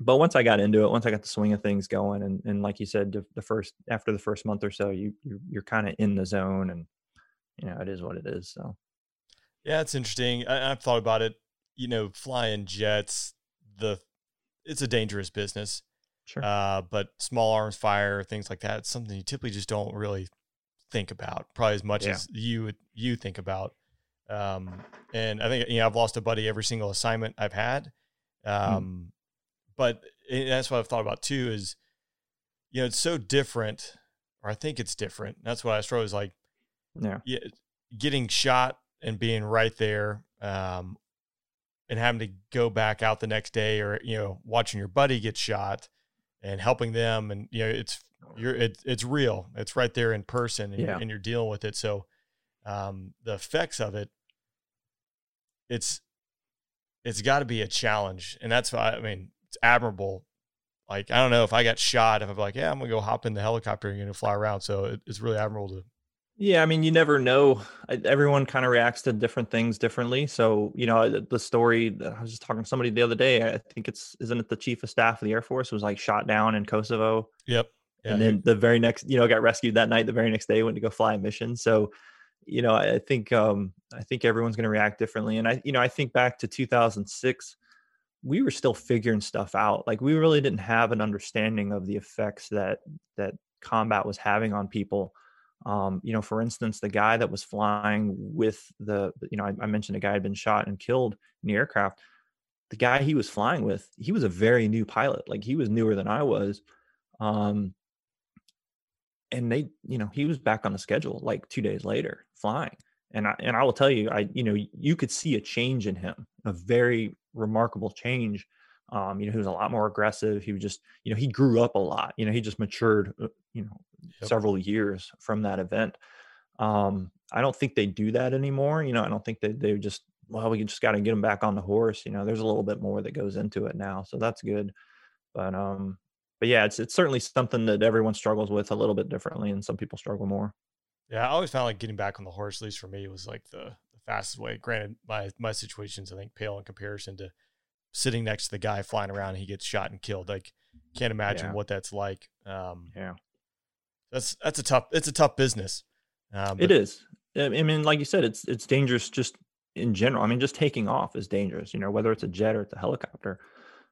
S5: but once I got into it, once I got the swing of things going, and, and like you said, the, the first after the first month or so, you you're, you're kind of in the zone, and you know it is what it is. So,
S1: yeah, it's interesting. I, I've thought about it. You know, flying jets, the it's a dangerous business.
S5: Sure.
S1: Uh, but small arms fire, things like that, it's something you typically just don't really think about, probably as much yeah. as you you think about. Um, and I think you know I've lost a buddy every single assignment I've had. Hmm. Um, mm. But that's what I've thought about too. Is you know it's so different, or I think it's different. That's what I struggle is like.
S5: Yeah.
S1: Yeah. Getting shot and being right there, um, and having to go back out the next day, or you know, watching your buddy get shot and helping them, and you know, it's you're it's it's real. It's right there in person, and, yeah. and you're dealing with it. So um, the effects of it, it's it's got to be a challenge, and that's why I mean it's admirable. Like I don't know if I got shot, if I'm like, yeah, I'm gonna go hop in the helicopter and gonna fly around. So it, it's really admirable to.
S5: Yeah, I mean, you never know. Everyone kind of reacts to different things differently. So, you know, the story I was just talking to somebody the other day. I think it's isn't it the chief of staff of the Air Force was like shot down in Kosovo.
S1: Yep.
S5: Yeah, and then the very next, you know, got rescued that night. The very next day, went to go fly a mission. So, you know, I think um, I think everyone's going to react differently. And I, you know, I think back to 2006, we were still figuring stuff out. Like we really didn't have an understanding of the effects that that combat was having on people. Um, you know, for instance, the guy that was flying with the, you know, I, I mentioned a guy had been shot and killed in the aircraft. The guy he was flying with, he was a very new pilot. Like he was newer than I was. Um, and they you know he was back on the schedule like two days later flying and I, and I will tell you I you know you could see a change in him a very remarkable change Um, you know, he was a lot more aggressive. He was just, you know, he grew up a lot. You know, he just matured, uh, you know,
S1: Yep.
S5: several years from that event. Um, I don't think they do that anymore. You know, I don't think that they just, well, we just got to get him back on the horse. You know, there's a little bit more that goes into it now, so that's good. But um, but yeah, it's it's certainly something that everyone struggles with a little bit differently, and some people struggle more.
S1: Yeah, I always found like getting back on the horse, at least for me, was like the, the fastest way. Granted, my my situations I think pale in comparison to sitting next to the guy flying around and he gets shot and killed. Like, can't imagine
S5: Yeah.
S1: what that's like. Um,
S5: Yeah.
S1: that's that's a tough it's a tough business. Um,
S5: It is. I I mean, like you said, it's it's dangerous just in general. I mean, just taking off is dangerous. You know, whether it's a jet or it's a helicopter.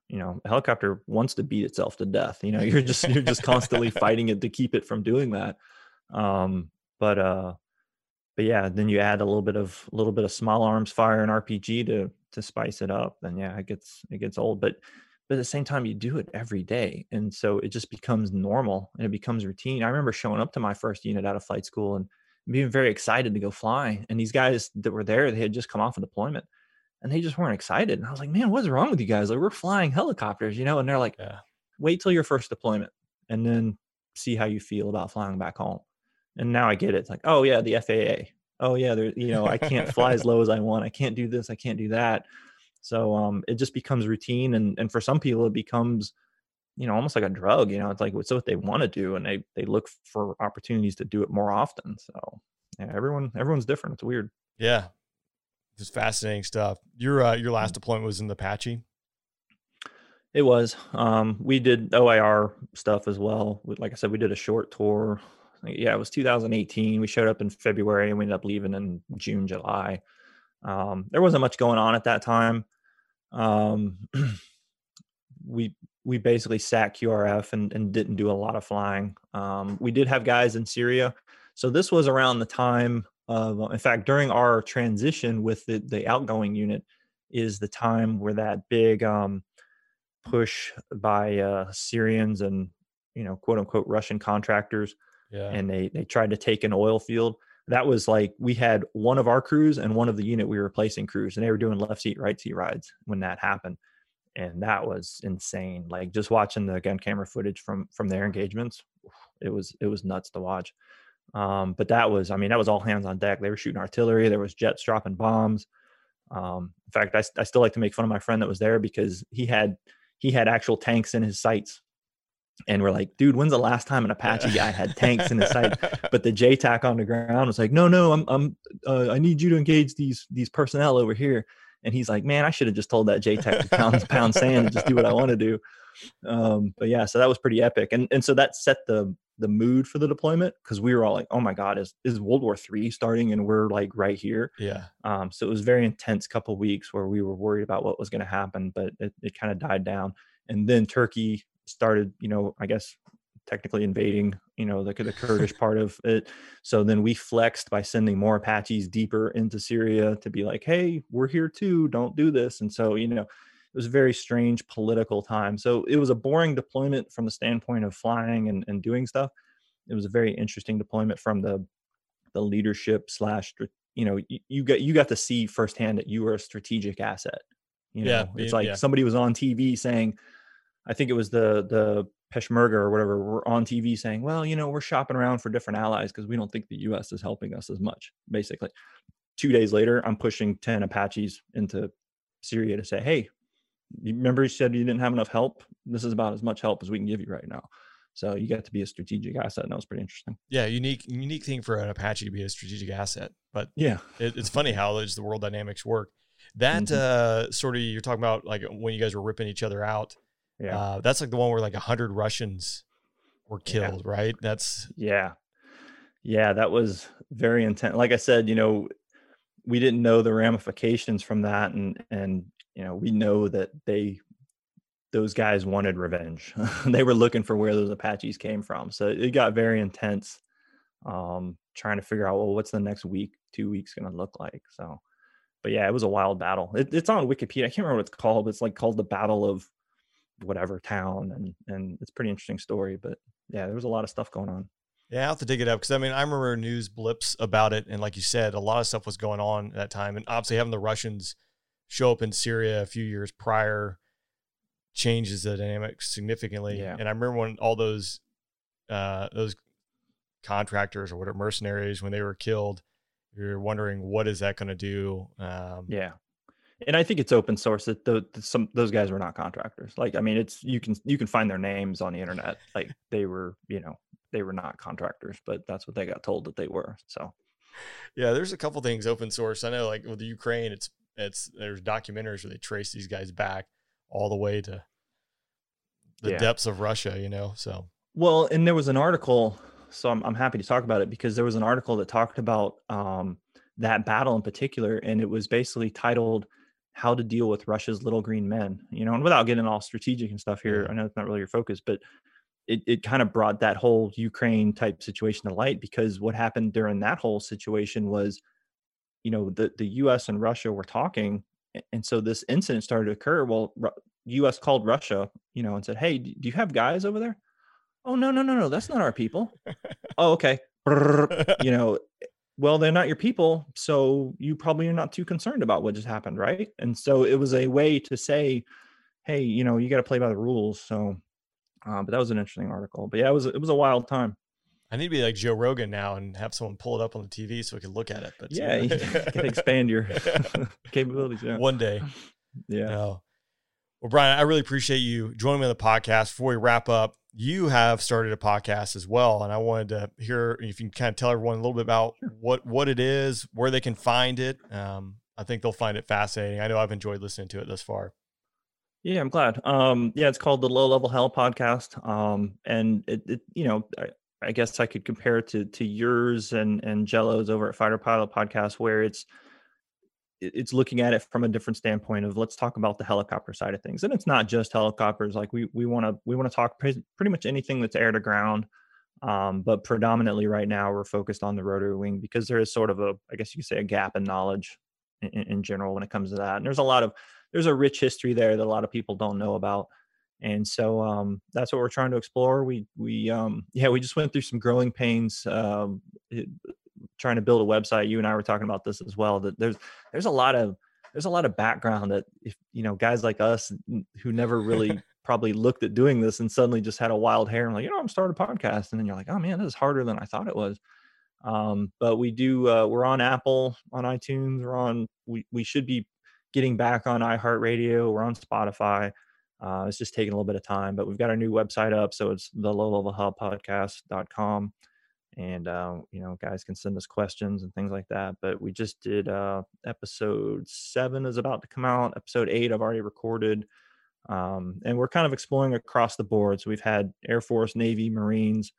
S5: You know, a helicopter wants to beat itself to death. You know, you're just you're just constantly fighting it to keep it from doing that. Um, but uh, but yeah, then you add a little bit of a little bit of small arms fire and RPG to to spice it up. Then yeah, it gets it gets old. But but at the same time, you do it every day, and so it just becomes normal and it becomes routine. I remember showing up to my first unit out of flight school and being very excited to go fly. And these guys that were there, they had just come off a deployment and they just weren't excited. And I was like, man, what's wrong with you guys? Like, we're flying helicopters, you know? And they're like,
S1: Yeah.
S5: wait till your first deployment and then see how you feel about flying back home. And now I get it. It's like, oh, yeah, the FAA. Oh, yeah, there, you know, I can't fly as low as I want. I can't do this. I can't do that. So um, it just becomes routine. And, and for some people, it becomes, you know, almost like a drug. You know, it's like it's what they want to do, and they they look for opportunities to do it more often. So yeah, everyone everyone's different. It's weird.
S1: yeah, just fascinating stuff. Your uh, your last deployment was in the Apache.
S5: It was. Um, we did OIR stuff as well. We- Like I said, we did a short tour. Yeah, it was 2018. We showed up in February and we ended up leaving in June, July. Um, there wasn't much going on at that time. Um, we we basically sat QRF and, and didn't do a lot of flying. Um, we did have guys in Syria, so this was around the time of. In fact, during our transition with the the outgoing unit, is the time where that big um, push by uh, Syrians and you know quote unquote Russian contractors
S1: Yeah,
S5: and they they tried to take an oil field. That was like we had one of our crews and one of the unit we were replacing crews, and they were doing left seat, right seat rides when that happened, and that was insane. Like just watching the gun camera footage from from their engagements, it was it was nuts to watch. Um, but that was, I mean, that was all hands on deck. They were shooting artillery. There was jets dropping bombs. Um, in fact, I still like to make fun of my friend that was there because he had he had actual tanks in his sights, and we're like, dude, when's the last time an Apache guy had tanks in his sight? but the JTAC on the ground was like, no, no, I'm, I'm, uh, I need you to engage these, these personnel over here. And he's like, man, I should have just told that JTAC to pound, pound sand and just do what I want to do. Um, but yeah, so that was pretty epic. And, and so that set the, the mood for the deployment because we were all like, oh my God, is, is World War Three starting? And we're like right here.
S1: yeah,
S5: Um, so it was a very intense couple weeks where we were worried about what was going to happen, but it, it kind of died down. And then Turkey started, you know, I guess technically invading, you know, the, the Kurdish part of it. So then we flexed by sending more Apaches deeper into Syria to be like, hey, we're here too. Don't do this. And so, you know, it was a very strange political time. So it was a boring deployment from the standpoint of flying and, and doing stuff. It was a very interesting deployment from the the leadership slash you know you, you got you got to see firsthand that you were a strategic asset you know
S1: Yeah,
S5: it's like
S1: yeah.
S5: somebody was on tv saying i think it was the the peshmerga or whatever were on tv saying well you know we're shopping around for different allies because we don't think the us is helping us as much basically two days later i'm pushing 10 apaches into syria to say hey you remember you said you didn't have enough help this is about as much help as we can give you right now so you got to be a strategic asset and that was pretty interesting
S1: yeah. Unique, unique thing for an Apache to be a strategic asset. But
S5: yeah
S1: it, it's funny how the world dynamics work. That
S5: Mhm.
S1: uh, sort of you're talking about like when you guys were ripping each other out.
S5: yeah
S1: Uh, that's like the one where like a hundred Russians were
S5: Yeah.
S1: killed, right? That's
S5: Yeah. Yeah, that was very intense. Like I said, you know, we didn't know the ramifications from that and and you know, we know that they those guys wanted revenge. they were looking for where those Apaches came from. So it got very intense. Um trying to figure out well what's the next week, 2 weeks going to look like. So but yeah, it was a wild battle. It, it's on Wikipedia. I can't remember what it's called, but it's like called the Battle of whatever town and and it's pretty interesting story, but yeah, there was a lot of stuff going on.
S1: Yeah, I have to dig it up because I mean I remember news blips about it, and like you said, a lot of stuff was going on at that time, and obviously having the Russians show up in Syria a few years prior, changes the dynamic significantly.
S5: Yeah.
S1: And I remember when all those uh, those contractors or whatever mercenaries when they were killed, you're wondering what is that going to do? Um,
S5: Yeah. And I think it's open source that the, the- some those guys were not contractors. Like I mean, it's you can you can find their names on the internet. Like they were, you know, they were not contractors, but that's what they got told that they were. So
S1: Yeah, there's a couple things open source. I know, like with the Ukraine, it's it's there's documentaries where they trace these guys back all the way to the
S5: Yeah.
S1: depths of Russia. You know, so
S5: Well, and there was an article, so I'm, I'm happy to talk about it because there was an article that talked about um, that battle in particular, and it was basically titled "How to Deal with Russia's Little Green Men." You know, and without getting all strategic and stuff here. I know it's not really your focus, but it it kind of brought that whole Ukraine type situation to light because what happened during that whole situation was, you know, the the U.S. and Russia were talking, and so this incident started to occur. Well, Ru- U.S. called Russia, you know, and said, "Hey, do you have guys over there?" Oh no, no, no, no, that's not our people. oh, okay. You know, well, they're not your people, so you probably are not too concerned about what just happened, right? And so it was a way to say, hey, you know, you got to play by the rules. So, uh, but that was an interesting article. But yeah, it was it was a wild time.
S1: I need to be like Joe Rogan now and have someone pull it up on the TV so we can look at it. But
S5: Yeah, you can expand your capabilities. Yeah,
S1: one day.
S5: yeah.
S1: No. Well, Brian, I really appreciate you joining me on the podcast. Before we wrap up, you have started a podcast as well, and I wanted to hear if you can kind of tell everyone a little bit about what what it is, where they can find it. Um, I think they'll find it fascinating. I know I've enjoyed listening to it thus far.
S5: Yeah, I'm glad. Um, yeah, it's called the Low Level Hell Podcast. Um, and it, it you know, I, I guess I could compare it to to yours and and Jello's over at Fighter Pilot Podcast, where it's it's looking at it from a different standpoint of let's talk about the helicopter side of things, and it's not just helicopters. Like we we want to we want to talk pre- pretty much anything that's air to ground. Um, but predominantly right now we're focused on the rotary wing because there is sort of a I guess you could say a gap in knowledge in, in general when it comes to that. And there's a lot of there's a rich history there that a lot of people don't know about and so um, that's what we're trying to explore. We we um, yeah we just went through some growing pains um, it- trying to build a website. You and i were talking about this as well that there's there's a lot of there's a lot of background that if you know guys like us who never really probably looked at doing this and suddenly just had a wild hair and like you know i'm starting a podcast. And then you're like oh man this is harder than i thought it was. Um, but we do uh, we're on apple on itunes we're on we, we should be getting back on iheartradio we're on spotify uh, it's just taking a little bit of time but we've got our new website up so it's the low level hub podcast.com and uh, you know guys can send us questions and things like that but we just did uh, episode seven is about to come out episode eight i've already recorded um, and we're kind of exploring across the board so we've had air force navy marines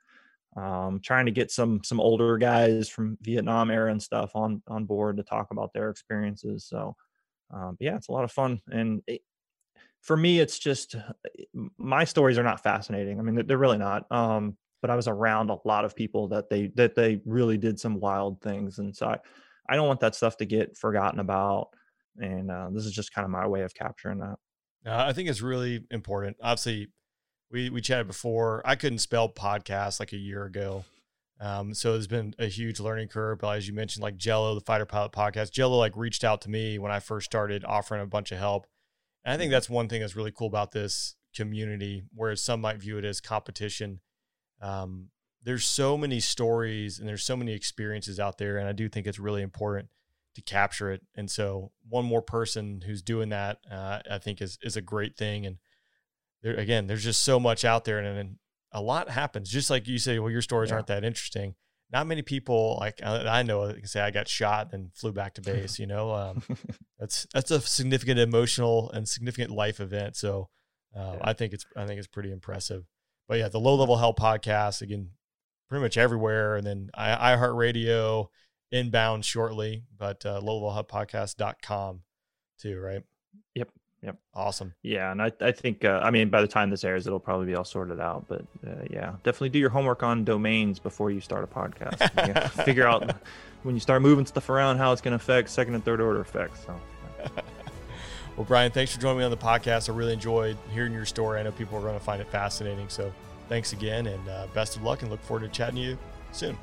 S5: um, trying to get some some older guys from Vietnam era and stuff on on board to talk about their experiences. So, um, but yeah, it's a lot of fun. And for me, it's just my stories are not fascinating. I mean, they're, they're really not. Um, but I was around a lot of people that they that they really did some wild things, and so I, I don't want that stuff to get forgotten about. And uh, this is just kind of my way of capturing that.
S1: Uh, I think it's really important. Obviously, we we chatted before. I couldn't spell podcast like a year ago, um, so there's been a huge learning curve. But as you mentioned, like Jello, the Fighter Pilot podcast, Jello like reached out to me when I first started offering a bunch of help. And I think that's one thing that's really cool about this community, whereas some might view it as competition. Um, there's so many stories and there's so many experiences out there, and I do think it's really important to capture it. And so, one more person who's doing that, uh, I think, is is a great thing. And there again, there's just so much out there, and, and a lot happens. Just like you say, well, your stories
S5: Yeah.
S1: aren't that interesting. Not many people like I, I know can say I got shot and flew back to base. You know, um, that's that's a significant emotional and significant life event. So uh,
S5: Yeah.
S1: I think it's I think it's pretty impressive. But yeah, the low level hell podcast again, pretty much everywhere, and then I, iHeartRadio inbound shortly, but uh, low level hell podcast.com too, right?
S5: Yep, yep.
S1: Awesome.
S5: Yeah, and I, I think uh, I mean by the time this airs, it'll probably be all sorted out. But uh, yeah, definitely do your homework on domains before you start a podcast. You gotta figure out when you start moving stuff around how it's going to affect second and third order effects. So
S1: Well, Brian, thanks for joining me on the podcast. I really enjoyed hearing your story. I know people are going to find it fascinating. So thanks again and uh, best of luck and look forward to chatting to you soon.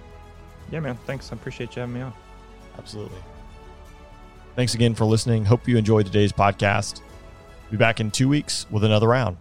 S5: yeah, man, thanks. I appreciate you having me on.
S1: Absolutely. Thanks again for listening. Hope you enjoyed today's podcast. Be back in two weeks with another round.